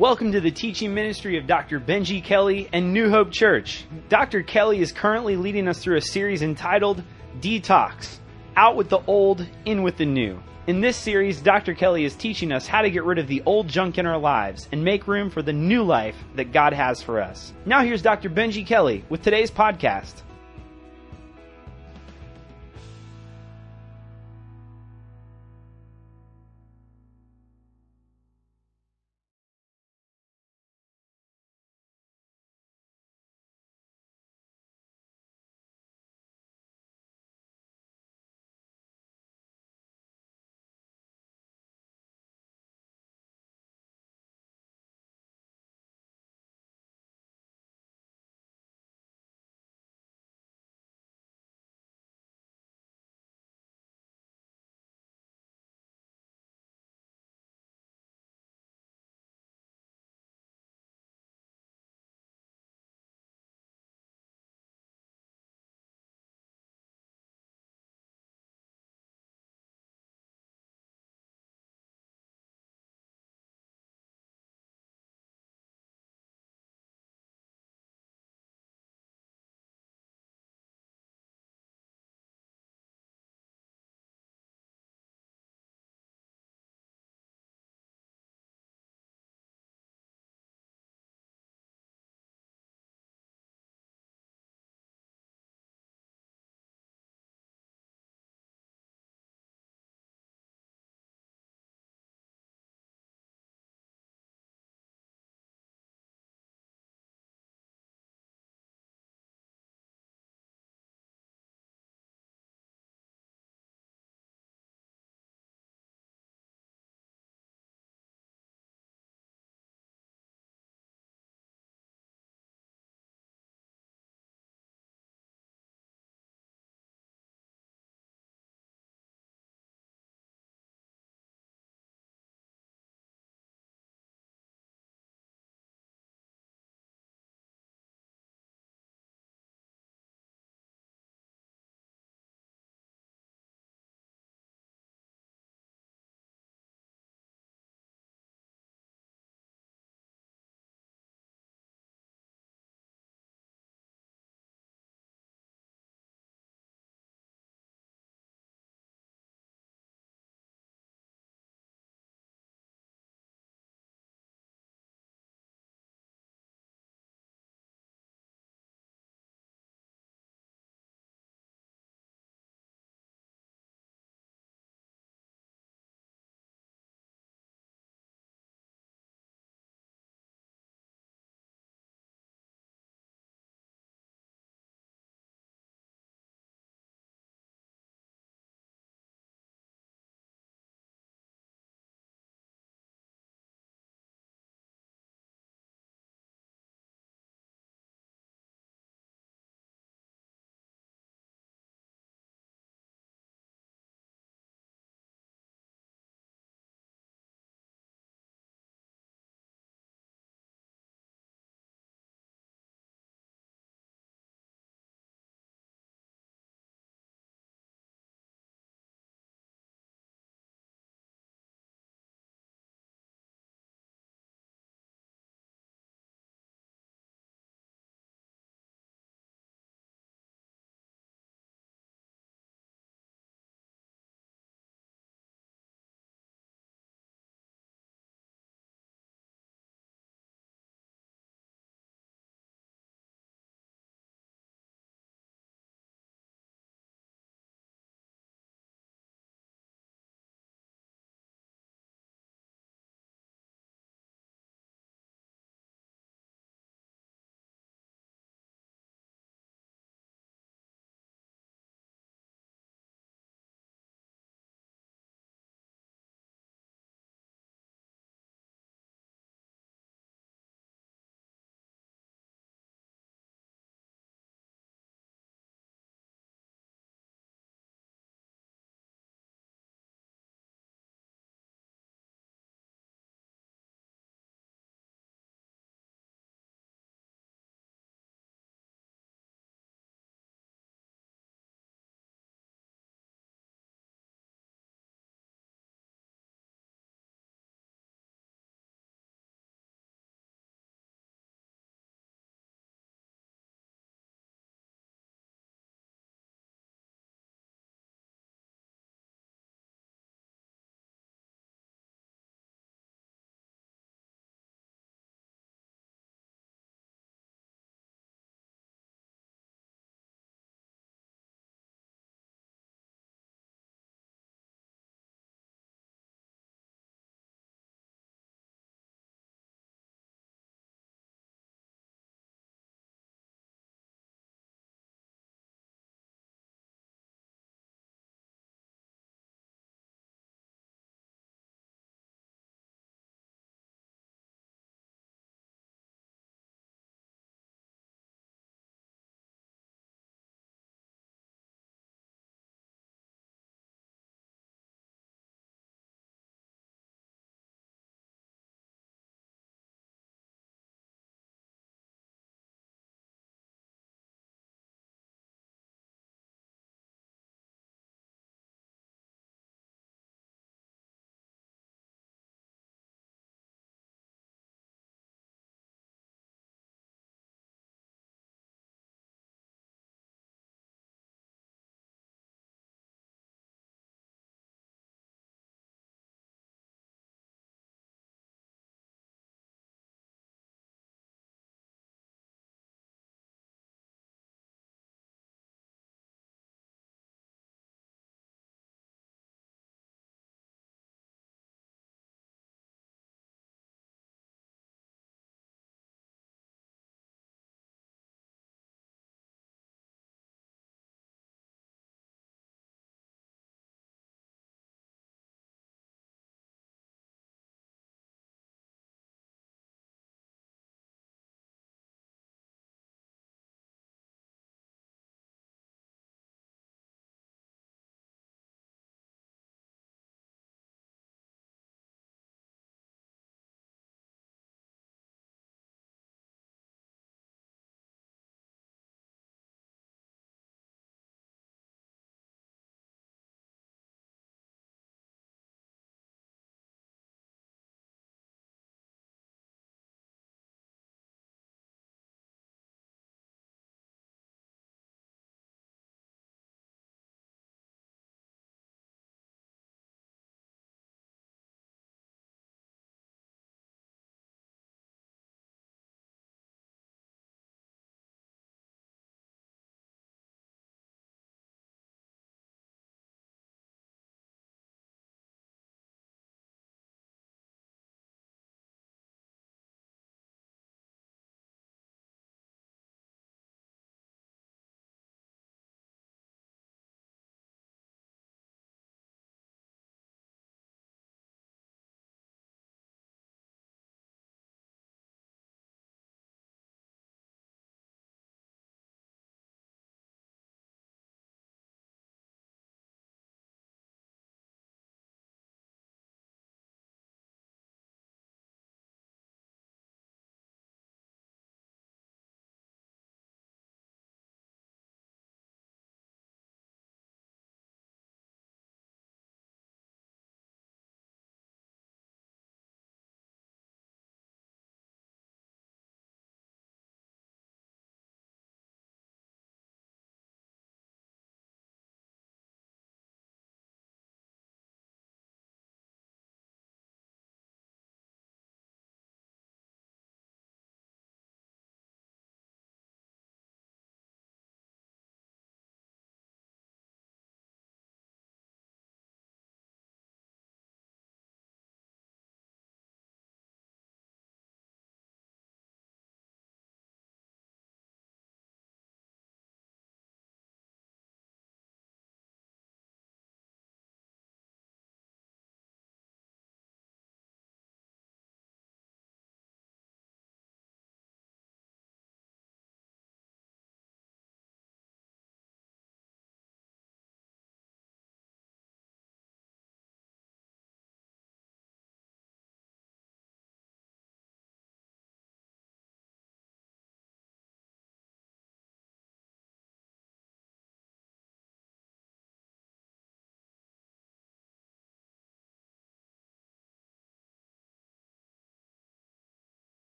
Welcome to the teaching ministry of Dr. Benji Kelly and New Hope Church. Dr. Kelly is currently leading us through a series entitled Detox Out with the Old, In with the New. In this series, Dr. Kelly is teaching us how to get rid of the old junk in our lives and make room for the new life that God has for us. Now, here's Dr. Benji Kelly with today's podcast.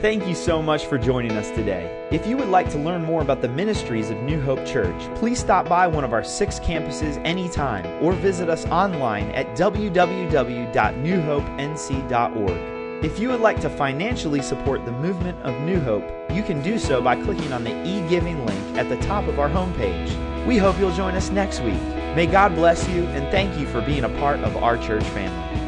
Thank you so much for joining us today. If you would like to learn more about the ministries of New Hope Church, please stop by one of our six campuses anytime or visit us online at www.newhopenc.org. If you would like to financially support the movement of New Hope, you can do so by clicking on the e-giving link at the top of our homepage. We hope you'll join us next week. May God bless you and thank you for being a part of our church family.